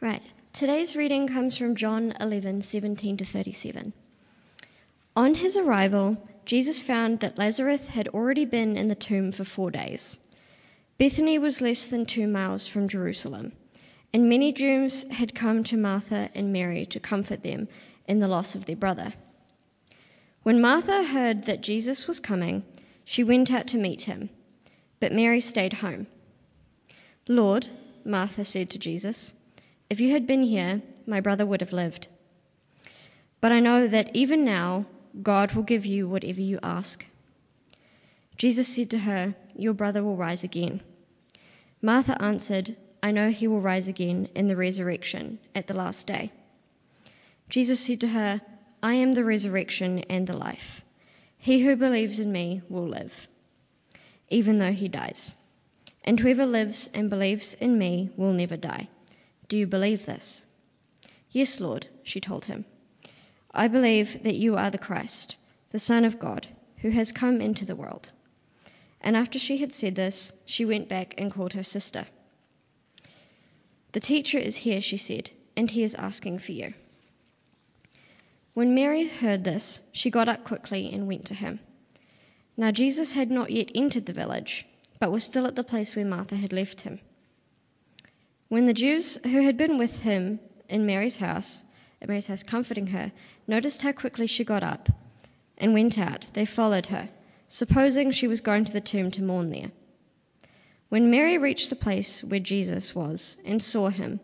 Right. Today's reading comes from John 11:17 to 37. On his arrival, Jesus found that Lazarus had already been in the tomb for 4 days. Bethany was less than 2 miles from Jerusalem, and many Jews had come to Martha and Mary to comfort them in the loss of their brother. When Martha heard that Jesus was coming, she went out to meet him, but Mary stayed home. Lord, Martha said to Jesus, if you had been here, my brother would have lived. But I know that even now, God will give you whatever you ask. Jesus said to her, Your brother will rise again. Martha answered, I know he will rise again in the resurrection at the last day. Jesus said to her, I am the resurrection and the life. He who believes in me will live, even though he dies. And whoever lives and believes in me will never die. Do you believe this? Yes, Lord, she told him. I believe that you are the Christ, the Son of God, who has come into the world. And after she had said this, she went back and called her sister. The teacher is here, she said, and he is asking for you. When Mary heard this, she got up quickly and went to him. Now Jesus had not yet entered the village, but was still at the place where Martha had left him. When the Jews who had been with him in Mary's house, at Mary's house comforting her, noticed how quickly she got up and went out, they followed her, supposing she was going to the tomb to mourn there. When Mary reached the place where Jesus was and saw him,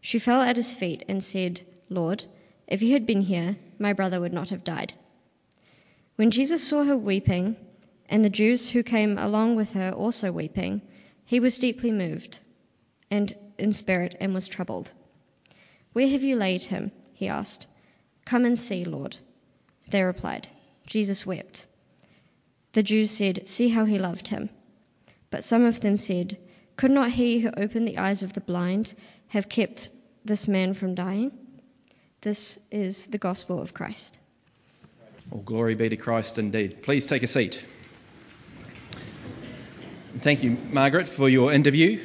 she fell at his feet and said, Lord, if you had been here, my brother would not have died. When Jesus saw her weeping, and the Jews who came along with her also weeping, he was deeply moved and in spirit and was troubled. Where have you laid him? he asked. Come and see, Lord. They replied, Jesus wept. The Jews said, See how he loved him. But some of them said, Could not he who opened the eyes of the blind have kept this man from dying? This is the gospel of Christ. All glory be to Christ indeed. Please take a seat. Thank you, Margaret, for your interview.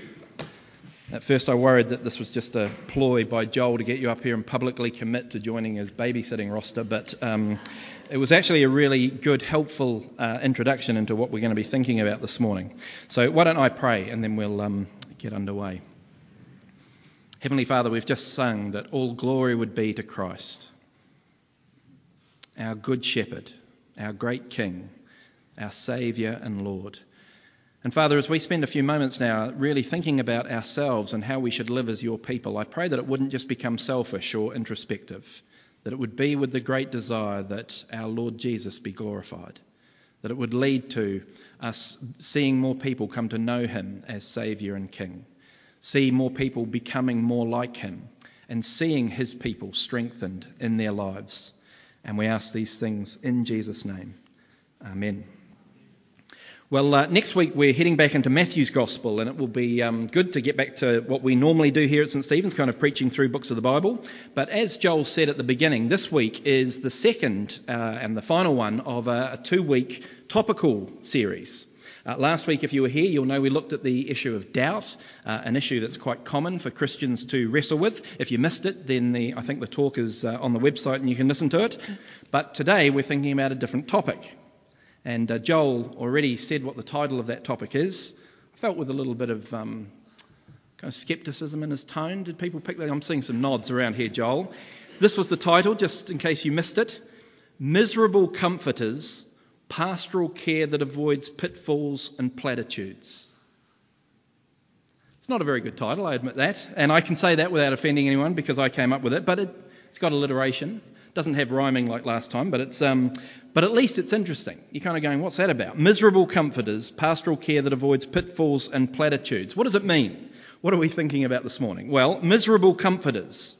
At first, I worried that this was just a ploy by Joel to get you up here and publicly commit to joining his babysitting roster, but um, it was actually a really good, helpful uh, introduction into what we're going to be thinking about this morning. So, why don't I pray and then we'll um, get underway? Heavenly Father, we've just sung that all glory would be to Christ, our good shepherd, our great king, our Saviour and Lord. And Father, as we spend a few moments now really thinking about ourselves and how we should live as your people, I pray that it wouldn't just become selfish or introspective, that it would be with the great desire that our Lord Jesus be glorified, that it would lead to us seeing more people come to know him as Saviour and King, see more people becoming more like him, and seeing his people strengthened in their lives. And we ask these things in Jesus' name. Amen. Well, uh, next week we're heading back into Matthew's Gospel, and it will be um, good to get back to what we normally do here at St. Stephen's, kind of preaching through books of the Bible. But as Joel said at the beginning, this week is the second uh, and the final one of a, a two week topical series. Uh, last week, if you were here, you'll know we looked at the issue of doubt, uh, an issue that's quite common for Christians to wrestle with. If you missed it, then the, I think the talk is uh, on the website and you can listen to it. But today we're thinking about a different topic. And uh, Joel already said what the title of that topic is. I felt with a little bit of um, kind of skepticism in his tone. Did people pick that? I'm seeing some nods around here, Joel. This was the title, just in case you missed it Miserable Comforters Pastoral Care That Avoids Pitfalls and Platitudes. It's not a very good title, I admit that. And I can say that without offending anyone because I came up with it, but it, has got alliteration. Doesn't have rhyming like last time, but it's um, but at least it's interesting. You're kind of going, what's that about? Miserable comforters, pastoral care that avoids pitfalls and platitudes. What does it mean? What are we thinking about this morning? Well, miserable comforters.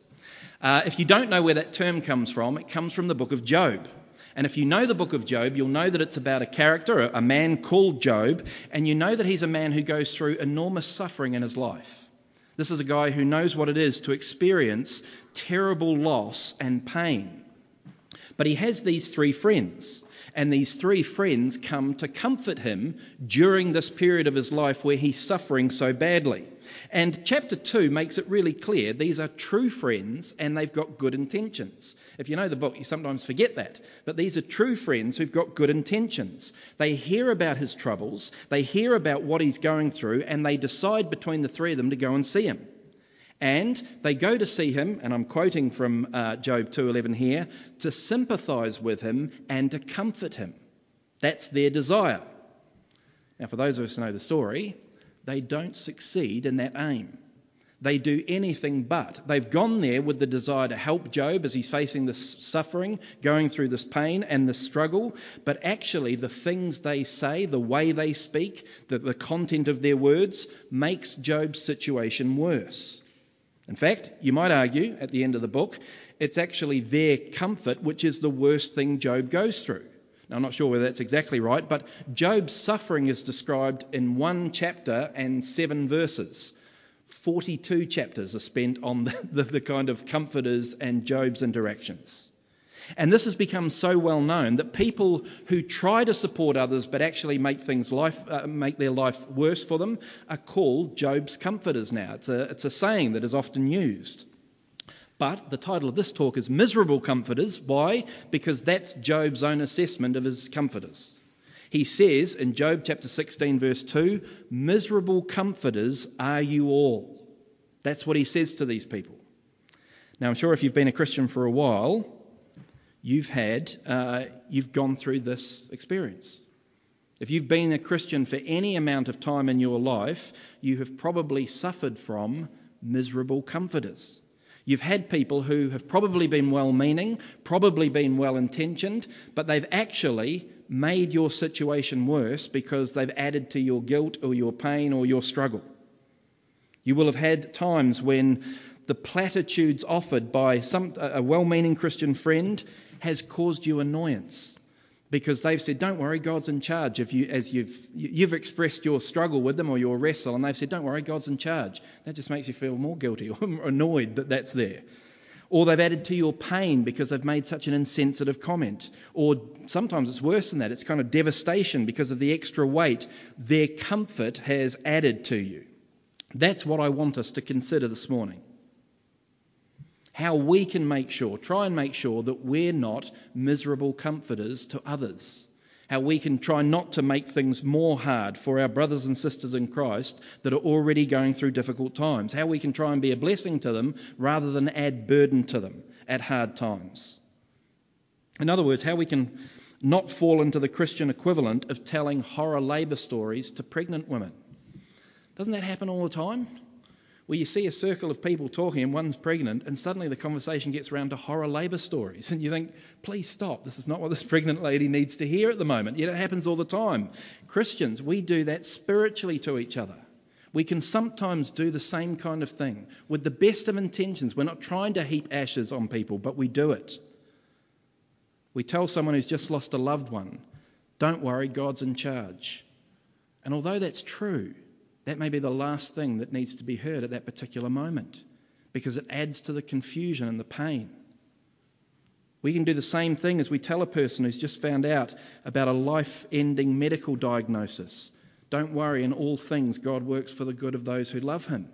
Uh, if you don't know where that term comes from, it comes from the book of Job. And if you know the book of Job, you'll know that it's about a character, a man called Job, and you know that he's a man who goes through enormous suffering in his life. This is a guy who knows what it is to experience terrible loss and pain. But he has these three friends, and these three friends come to comfort him during this period of his life where he's suffering so badly. And chapter 2 makes it really clear these are true friends and they've got good intentions. If you know the book, you sometimes forget that. But these are true friends who've got good intentions. They hear about his troubles, they hear about what he's going through, and they decide between the three of them to go and see him. And they go to see him, and I'm quoting from uh, Job 2:11 here, to sympathize with him and to comfort him. That's their desire. Now, for those of us who know the story, they don't succeed in that aim. They do anything but. They've gone there with the desire to help Job as he's facing this suffering, going through this pain and this struggle. But actually, the things they say, the way they speak, the, the content of their words makes Job's situation worse. In fact, you might argue at the end of the book, it's actually their comfort which is the worst thing Job goes through. Now, I'm not sure whether that's exactly right, but Job's suffering is described in one chapter and seven verses. 42 chapters are spent on the, the, the, kind of comforters and Job's interactions. And this has become so well known that people who try to support others but actually make things life, uh, make their life worse for them are called Job's comforters now. It's a, it's a saying that is often used. But the title of this talk is Miserable Comforters. Why? Because that's Job's own assessment of his comforters. He says in Job chapter 16, verse 2, Miserable comforters are you all. That's what he says to these people. Now, I'm sure if you've been a Christian for a while, you've had, uh, you've gone through this experience. If you've been a Christian for any amount of time in your life, you have probably suffered from miserable comforters. You've had people who have probably been well meaning, probably been well intentioned, but they've actually made your situation worse because they've added to your guilt or your pain or your struggle. You will have had times when the platitudes offered by some, a well meaning Christian friend has caused you annoyance because they've said, "Don't worry, God's in charge." If you, as you've you've expressed your struggle with them or your wrestle, and they've said, "Don't worry, God's in charge," that just makes you feel more guilty or annoyed that that's there. Or they've added to your pain because they've made such an insensitive comment. Or sometimes it's worse than that. It's kind of devastation because of the extra weight their comfort has added to you. That's what I want us to consider this morning how we can make sure, try and make sure that we're not miserable comforters to others. How we can try not to make things more hard for our brothers and sisters in Christ that are already going through difficult times. How we can try and be a blessing to them rather than add burden to them at hard times. In other words, how we can not fall into the Christian equivalent of telling horror labour stories to pregnant women. Doesn't that happen all the time? Where you see a circle of people talking and one's pregnant, and suddenly the conversation gets around to horror labour stories. And you think, please stop. This is not what this pregnant lady needs to hear at the moment. Yet it happens all the time. Christians, we do that spiritually to each other. We can sometimes do the same kind of thing with the best of intentions. We're not trying to heap ashes on people, but we do it. We tell someone who's just lost a loved one, don't worry, God's in charge. And although that's true, that may be the last thing that needs to be heard at that particular moment because it adds to the confusion and the pain. We can do the same thing as we tell a person who's just found out about a life ending medical diagnosis. Don't worry, in all things, God works for the good of those who love Him.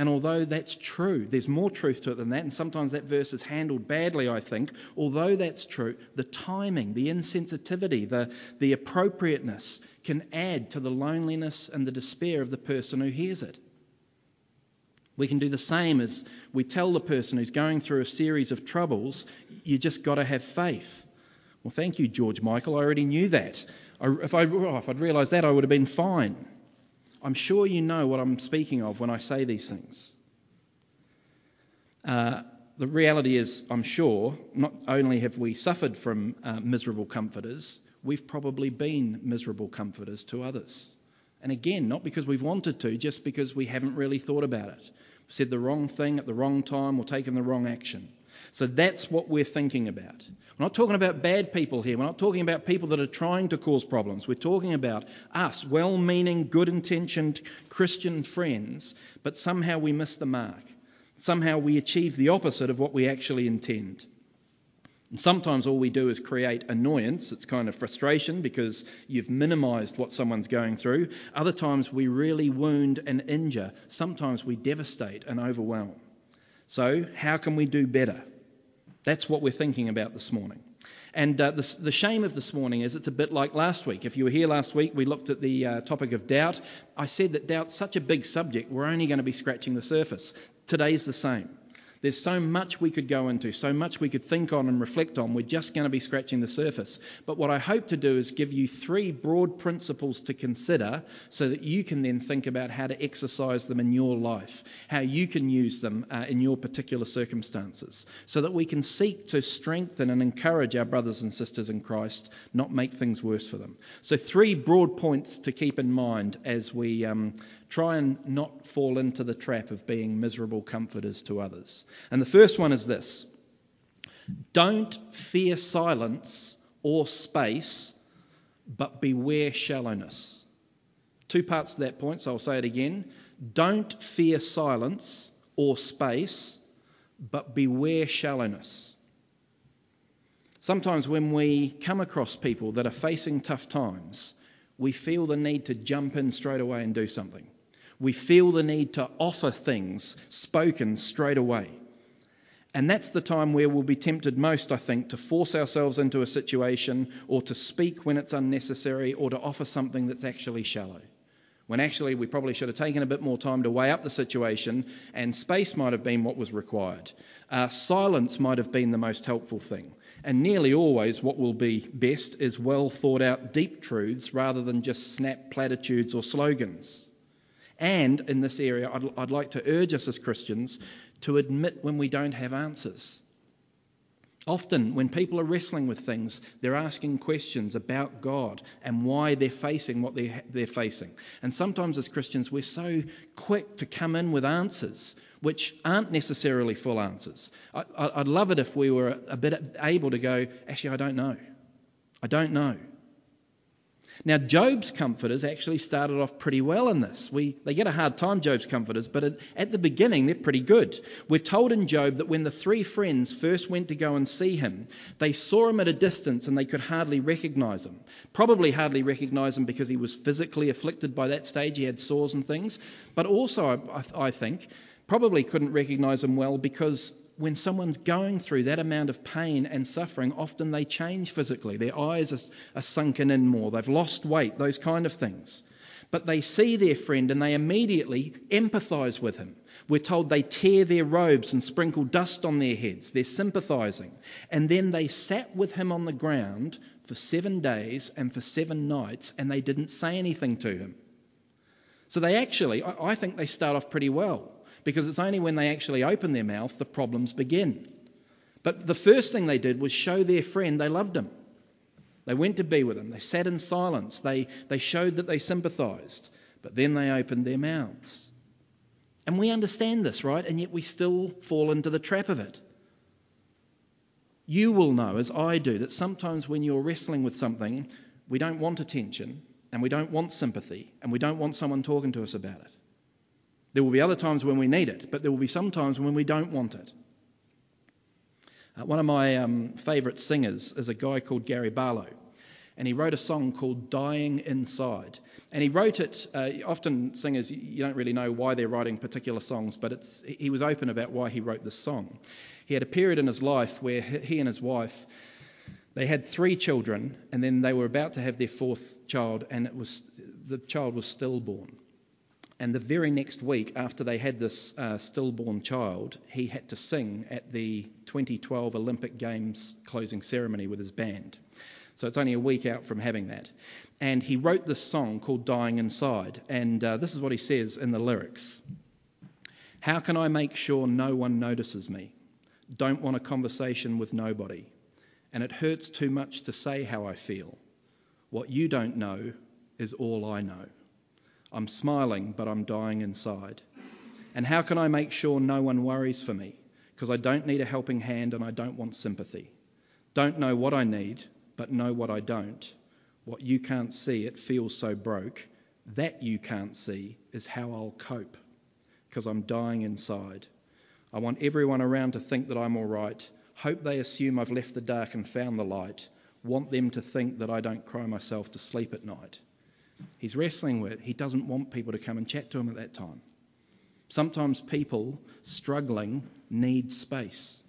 And although that's true, there's more truth to it than that, and sometimes that verse is handled badly, I think. Although that's true, the timing, the insensitivity, the, the appropriateness can add to the loneliness and the despair of the person who hears it. We can do the same as we tell the person who's going through a series of troubles, you just got to have faith. Well, thank you, George Michael. I already knew that. If, I, if I'd realised that, I would have been fine. I'm sure you know what I'm speaking of when I say these things. Uh, the reality is, I'm sure, not only have we suffered from uh, miserable comforters, we've probably been miserable comforters to others. And again, not because we've wanted to, just because we haven't really thought about it. We've said the wrong thing at the wrong time or taken the wrong action. So that's what we're thinking about. We're not talking about bad people here. We're not talking about people that are trying to cause problems. We're talking about us, well meaning, good intentioned Christian friends, but somehow we miss the mark. Somehow we achieve the opposite of what we actually intend. And sometimes all we do is create annoyance. It's kind of frustration because you've minimized what someone's going through. Other times we really wound and injure. Sometimes we devastate and overwhelm. So, how can we do better? That's what we're thinking about this morning. And uh, the, the, shame of this morning is it's a bit like last week. If you were here last week, we looked at the uh, topic of doubt. I said that doubt's such a big subject, we're only going to be scratching the surface. Today's the same. There's so much we could go into, so much we could think on and reflect on. We're just going to be scratching the surface. But what I hope to do is give you three broad principles to consider so that you can then think about how to exercise them in your life, how you can use them uh, in your particular circumstances, so that we can seek to strengthen and encourage our brothers and sisters in Christ, not make things worse for them. So, three broad points to keep in mind as we um, try and not fall into the trap of being miserable comforters to others. And the first one is this don't fear silence or space, but beware shallowness. Two parts to that point, so I'll say it again. Don't fear silence or space, but beware shallowness. Sometimes when we come across people that are facing tough times, we feel the need to jump in straight away and do something we feel the need to offer things spoken straight away. And that's the time where we'll be tempted most, I think, to force ourselves into a situation or to speak when it's unnecessary or to offer something that's actually shallow. When actually we probably should have taken a bit more time to weigh up the situation and space might have been what was required. Uh, silence might have been the most helpful thing. And nearly always, what will be best is well thought out deep truths rather than just snap platitudes or slogans. And in this area, I'd, I'd like to urge us as Christians to admit when we don't have answers. Often, when people are wrestling with things, they're asking questions about God and why they're facing what they're, they're, facing. And sometimes, as Christians, we're so quick to come in with answers which aren't necessarily full answers. I, would love it if we were a bit able to go, actually, I don't know. I don't know. Now, Job's comforters actually started off pretty well in this. We, they get a hard time, Job's comforters, but at, at the beginning, they're pretty good. We're told in Job that when the three friends first went to go and see him, they saw him at a distance and they could hardly recognize him. Probably hardly recognize him because he was physically afflicted by that stage. He had sores and things. But also, I, I think, probably couldn't recognize him well because when someone's going through that amount of pain and suffering, often they change physically. Their eyes are, are, sunken in more, they've lost weight, those kind of things. But they see their friend and they immediately empathize with him. We're told they tear their robes and sprinkle dust on their heads. They're sympathizing. And then they sat with him on the ground for seven days and for seven nights and they didn't say anything to him. So they actually, I think they start off pretty well because it's only when they actually open their mouth the problems begin. But the first thing they did was show their friend they loved him. They went to be with him. They sat in silence. They, they showed that they sympathized. But then they opened their mouths. And we understand this, right? And yet we still fall into the trap of it. You will know, as I do, that sometimes when you're wrestling with something, we don't want attention and we don't want sympathy and we don't want someone talking to us about it. There will be other times when we need it, but there will be some times when we don't want it. Uh, one of my um, favourite singers is a guy called Gary Barlow, and he wrote a song called Dying Inside. And he wrote it, uh, often singers, you don't really know why they're writing particular songs, but he was open about why he wrote this song. He had a period in his life where he and his wife, they had three children, and then they were about to have their fourth child, and it was the child was stillborn. And the very next week, after they had this uh, stillborn child, he had to sing at the 2012 Olympic Games closing ceremony with his band. So it's only a week out from having that. And he wrote this song called Dying Inside. And uh, this is what he says in the lyrics How can I make sure no one notices me? Don't want a conversation with nobody. And it hurts too much to say how I feel. What you don't know is all I know. I'm smiling, but I'm dying inside. And how can I make sure no one worries for me? Because I don't need a helping hand and I don't want sympathy. Don't know what I need, but know what I don't. What you can't see, it feels so broke. That you can't see is how I'll cope, because I'm dying inside. I want everyone around to think that I'm all right. Hope they assume I've left the dark and found the light. Want them to think that I don't cry myself to sleep at night. He's wrestling with, he doesn't want people to come and chat to him at that time. Sometimes people struggling need space.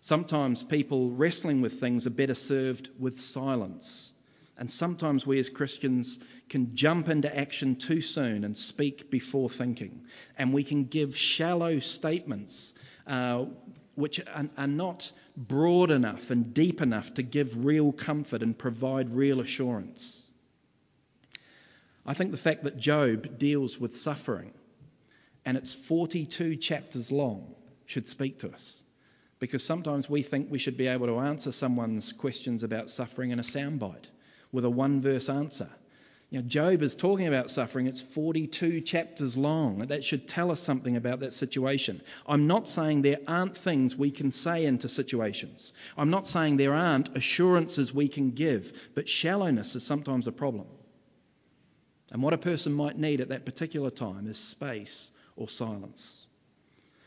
Sometimes people wrestling with things are better served with silence. And sometimes we as Christians can jump into action too soon and speak before thinking. And we can give shallow statements uh, which are, are not broad enough and deep enough to give real comfort and provide real assurance. I think the fact that Job deals with suffering and it's 42 chapters long should speak to us. Because sometimes we think we should be able to answer someone's questions about suffering in a soundbite with a one verse answer. You know, Job is talking about suffering. It's 42 chapters long. That should tell us something about that situation. I'm not saying there aren't things we can say into situations. I'm not saying there aren't assurances we can give, but shallowness is sometimes a problem. And what a person might need at that particular time is space or silence.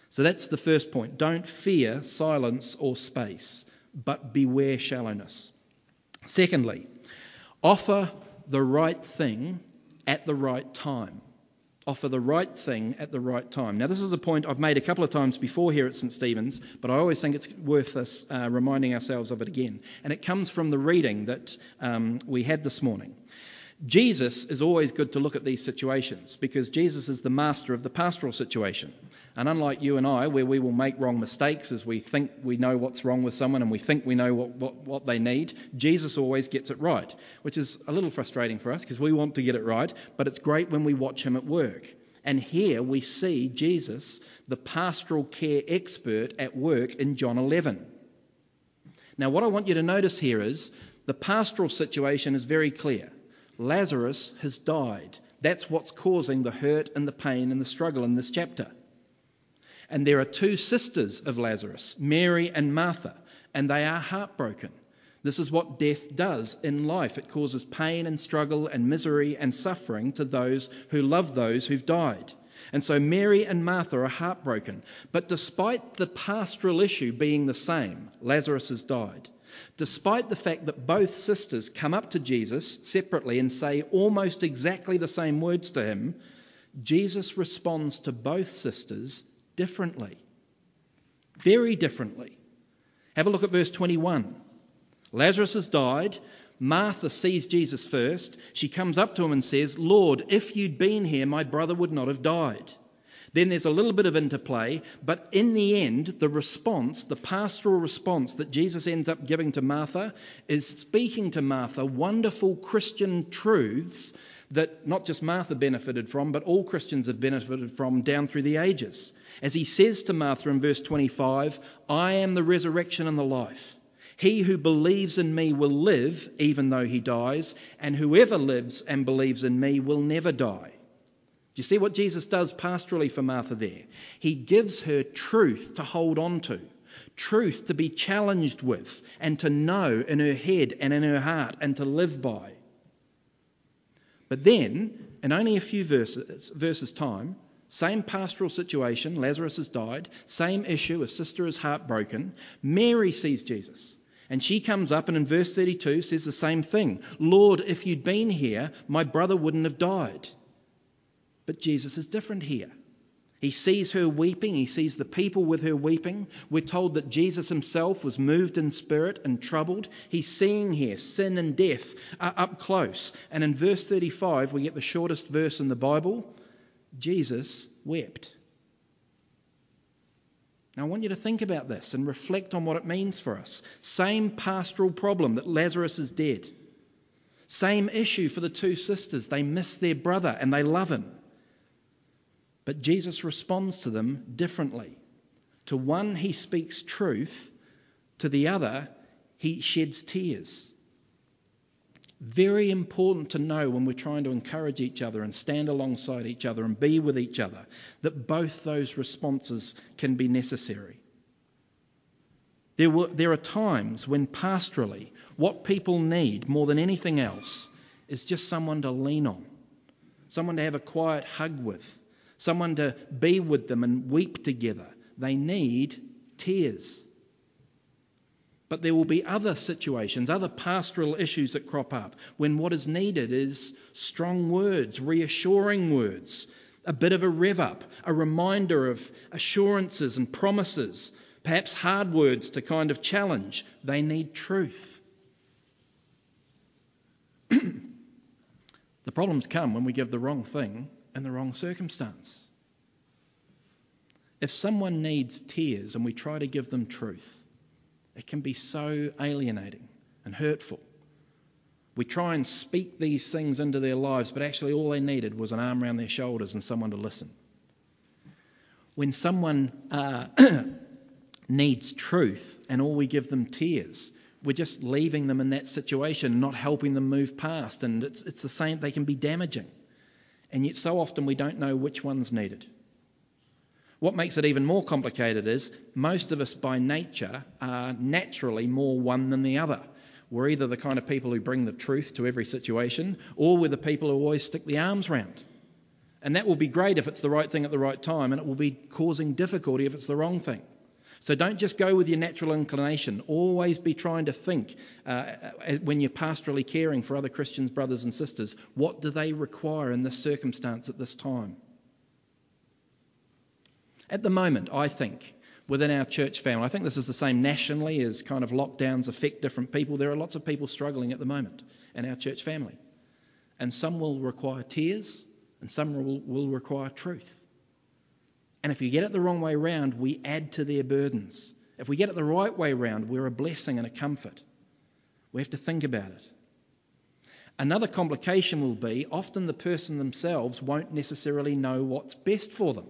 So that's the first point. Don't fear silence or space, but beware shallowness. Secondly, offer the right thing at the right time. Offer the right thing at the right time. Now, this is a point I've made a couple of times before here at St. Stephen's, but I always think it's worth us uh, reminding ourselves of it again. And it comes from the reading that um, we had this morning. Jesus is always good to look at these situations because Jesus is the master of the pastoral situation. And unlike you and I, where we will make wrong mistakes as we think we know what's wrong with someone and we think we know what, what, what they need, Jesus always gets it right, which is a little frustrating for us because we want to get it right, but it's great when we watch him at work. And here we see Jesus, the pastoral care expert, at work in John 11. Now, what I want you to notice here is the pastoral situation is very clear. Lazarus has died. That's what's causing the hurt and the pain and the struggle in this chapter. And there are two sisters of Lazarus, Mary and Martha, and they are heartbroken. This is what death does in life. It causes pain and struggle and misery and suffering to those who love those who've died. And so Mary and Martha are heartbroken. But despite the pastoral issue being the same, Lazarus has died. Despite the fact that both sisters come up to Jesus separately and say almost exactly the same words to him, Jesus responds to both sisters differently. Very differently. Have a look at verse 21. Lazarus has died. Martha sees Jesus first. She comes up to him and says, Lord, if you'd been here, my brother would not have died. Then there's a little bit of interplay, but in the end, the response, the pastoral response that Jesus ends up giving to Martha, is speaking to Martha wonderful Christian truths that not just Martha benefited from, but all Christians have benefited from down through the ages. As he says to Martha in verse 25, I am the resurrection and the life. He who believes in me will live even though he dies, and whoever lives and believes in me will never die. Do you see what Jesus does pastorally for Martha there? He gives her truth to hold on to, truth to be challenged with, and to know in her head and in her heart and to live by. But then, in only a few verses, verses time, same pastoral situation, Lazarus has died, same issue, a sister is heartbroken. Mary sees Jesus. And she comes up and in verse 32 says the same thing Lord, if you'd been here, my brother wouldn't have died. But Jesus is different here. He sees her weeping, he sees the people with her weeping. We're told that Jesus himself was moved in spirit and troubled. He's seeing here sin and death up close. And in verse 35, we get the shortest verse in the Bible Jesus wept. Now, I want you to think about this and reflect on what it means for us. Same pastoral problem that Lazarus is dead. Same issue for the two sisters. They miss their brother and they love him. But Jesus responds to them differently. To one, he speaks truth, to the other, he sheds tears. Very important to know when we're trying to encourage each other and stand alongside each other and be with each other that both those responses can be necessary. There, were, there are times when pastorally, what people need more than anything else is just someone to lean on, someone to have a quiet hug with, someone to be with them and weep together. They need tears. But there will be other situations, other pastoral issues that crop up when what is needed is strong words, reassuring words, a bit of a rev up, a reminder of assurances and promises, perhaps hard words to kind of challenge. They need truth. the problems come when we give the wrong thing in the wrong circumstance. If someone needs tears and we try to give them truth, it can be so alienating and hurtful. We try and speak these things into their lives, but actually all they needed was an arm around their shoulders and someone to listen. When someone uh, needs truth and all we give them tears, we're just leaving them in that situation, not helping them move past. And it's, it's the same, they can be damaging. And yet, so often we don't know which one's needed. What makes it even more complicated is most of us by nature are naturally more one than the other. We're either the kind of people who bring the truth to every situation, or we're the people who always stick the arms round. And that will be great if it's the right thing at the right time, and it will be causing difficulty if it's the wrong thing. So don't just go with your natural inclination. Always be trying to think uh, uh when you're pastorally caring for other Christians, brothers and sisters, what do they require in this circumstance at this time? At the moment, I think, within our church family, I think this is the same nationally as kind of lockdowns affect different people. There are lots of people struggling at the moment in our church family. And some will require tears, and some will, will require truth. And if you get it the wrong way round, we add to their burdens. If we get it the right way round, we're a blessing and a comfort. We have to think about it. Another complication will be often the person themselves won't necessarily know what's best for them.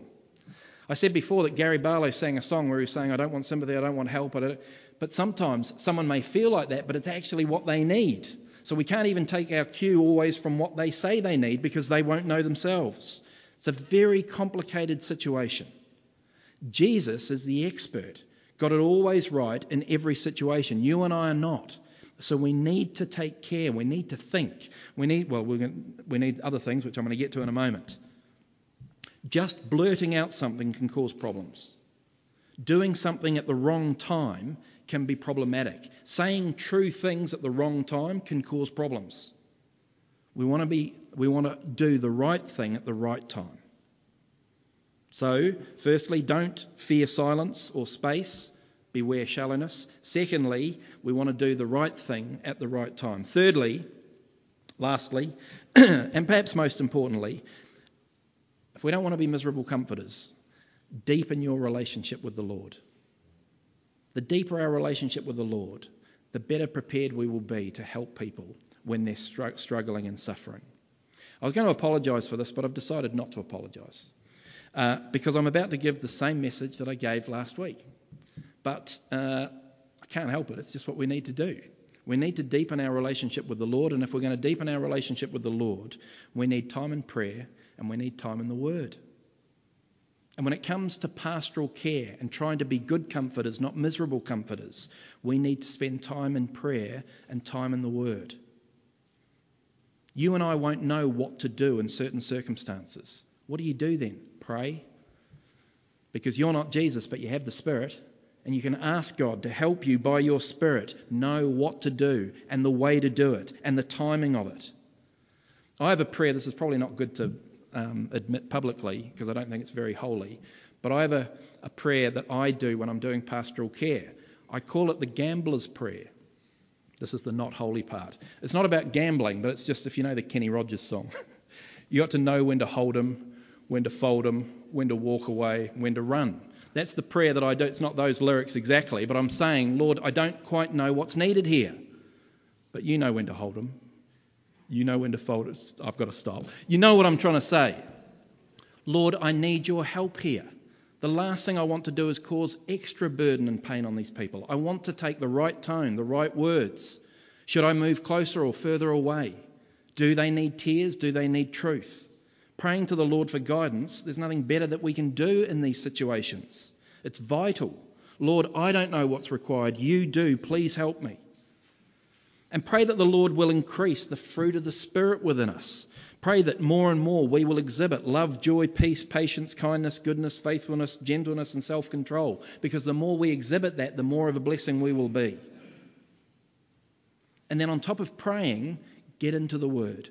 I said before that Gary Barlow sang a song where he was saying, I don't want sympathy, I don't want help. Don't. But sometimes someone may feel like that, but it's actually what they need. So we can't even take our cue always from what they say they need because they won't know themselves. It's a very complicated situation. Jesus is the expert, got it always right in every situation. You and I are not. So we need to take care. We need to think. We need, well, we need other things, which I'm going to get to in a moment. Just blurting out something can cause problems. Doing something at the wrong time can be problematic. Saying true things at the wrong time can cause problems. We want to be we want to do the right thing at the right time. So, firstly, don't fear silence or space. Beware shallowness. Secondly, we want to do the right thing at the right time. Thirdly, lastly, and perhaps most importantly, if we don't want to be miserable comforters, deepen your relationship with the Lord. The deeper our relationship with the Lord, the better prepared we will be to help people when they're struggling and suffering. I was going to apologise for this, but I've decided not to apologise uh, because I'm about to give the same message that I gave last week. But uh, I can't help it, it's just what we need to do. We need to deepen our relationship with the Lord, and if we're going to deepen our relationship with the Lord, we need time in prayer and we need time in the Word. And when it comes to pastoral care and trying to be good comforters, not miserable comforters, we need to spend time in prayer and time in the Word. You and I won't know what to do in certain circumstances. What do you do then? Pray. Because you're not Jesus, but you have the Spirit. And you can ask God to help you by your Spirit know what to do and the way to do it and the timing of it. I have a prayer. This is probably not good to um, admit publicly because I don't think it's very holy. But I have a, a prayer that I do when I'm doing pastoral care. I call it the gambler's prayer. This is the not holy part. It's not about gambling, but it's just if you know the Kenny Rogers song. you got to know when to hold them, when to fold them, when to walk away, when to run. That's the prayer that I do. It's not those lyrics exactly, but I'm saying, Lord, I don't quite know what's needed here. But you know when to hold them, you know when to fold it. I've got to stop. You know what I'm trying to say. Lord, I need your help here. The last thing I want to do is cause extra burden and pain on these people. I want to take the right tone, the right words. Should I move closer or further away? Do they need tears? Do they need truth? Praying to the Lord for guidance, there's nothing better that we can do in these situations. It's vital. Lord, I don't know what's required. You do. Please help me. And pray that the Lord will increase the fruit of the Spirit within us. Pray that more and more we will exhibit love, joy, peace, patience, kindness, goodness, faithfulness, gentleness, and self control, because the more we exhibit that, the more of a blessing we will be. And then, on top of praying, get into the Word.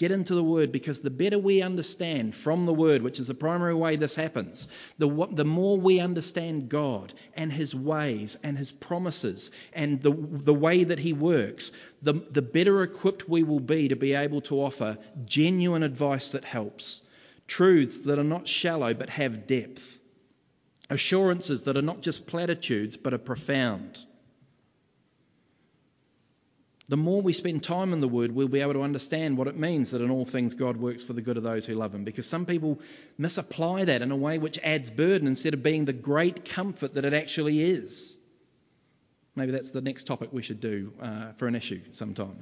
Get into the Word because the better we understand from the Word, which is the primary way this happens, the, the more we understand God and His ways and His promises and the, the way that He works, the, the better equipped we will be to be able to offer genuine advice that helps, truths that are not shallow but have depth, assurances that are not just platitudes but are profound the more we spend time in the Word, we'll be able to understand what it means that in all things God works for the good of those who love Him. Because some people misapply that in a way which adds burden instead of being the great comfort that it actually is. Maybe that's the next topic we should do uh, for an issue sometime.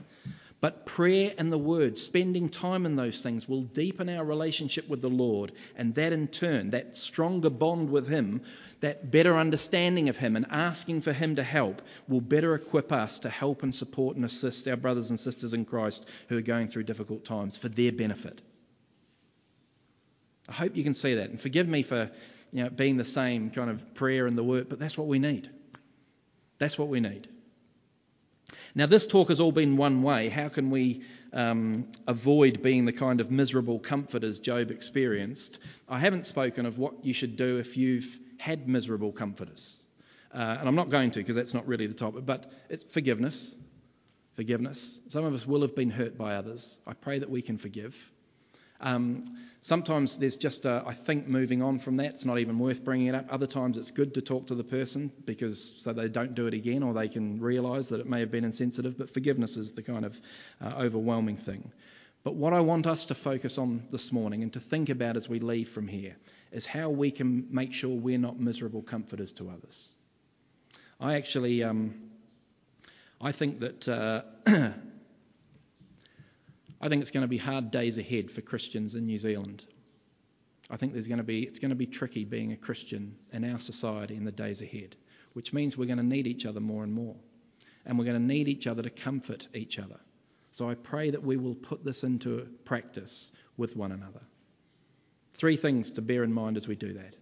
But prayer and the Word, spending time in those things, will deepen our relationship with the Lord, and that in turn, that stronger bond with Him, that better understanding of Him, and asking for Him to help, will better equip us to help and support and assist our brothers and sisters in Christ who are going through difficult times for their benefit. I hope you can see that. And forgive me for you know, being the same kind of prayer and the Word, but that's what we need. That's what we need. Now, this talk has all been one way. How can we um, avoid being the kind of miserable comforters Job experienced? I haven't spoken of what you should do if you've had miserable comforters. Uh, and I'm not going to because that's not really the topic, but it's forgiveness. Forgiveness. Some of us will have been hurt by others. I pray that we can forgive. Um, sometimes there's just, a, I think, moving on from that. It's not even worth bringing it up. Other times it's good to talk to the person because so they don't do it again or they can realise that it may have been insensitive. But forgiveness is the kind of uh, overwhelming thing. But what I want us to focus on this morning and to think about as we leave from here is how we can make sure we're not miserable comforters to others. I actually, um, I think that. Uh, I think it's going to be hard days ahead for Christians in New Zealand. I think there's going to be, it's going to be tricky being a Christian in our society in the days ahead, which means we're going to need each other more and more. And we're going to need each other to comfort each other. So I pray that we will put this into practice with one another. Three things to bear in mind as we do that.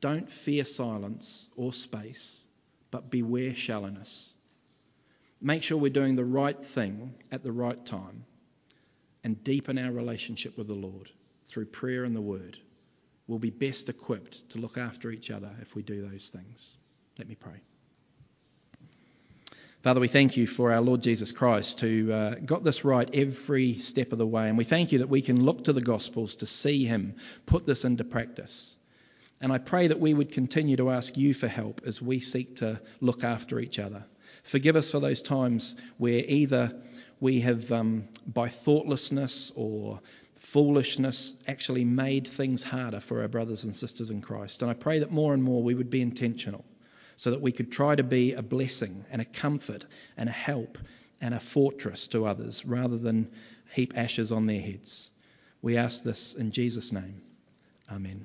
Don't fear silence or space, but beware shallowness. Make sure we're doing the right thing at the right time and deepen our relationship with the Lord through prayer and the Word, we'll be best equipped to look after each other if we do those things. Let me pray. Father, we thank you for our Lord Jesus Christ who uh, got this right every step of the way. And we thank you that we can look to the Gospels to see him put this into practice. And I pray that we would continue to ask you for help as we seek to look after each other. Forgive us for those times where either we have, um, by thoughtlessness or foolishness, actually made things harder for our brothers and sisters in Christ. And I pray that more and more we would be intentional so that we could try to be a blessing and a comfort and a help and a fortress to others rather than heap ashes on their heads. We ask this in Jesus' name. Amen.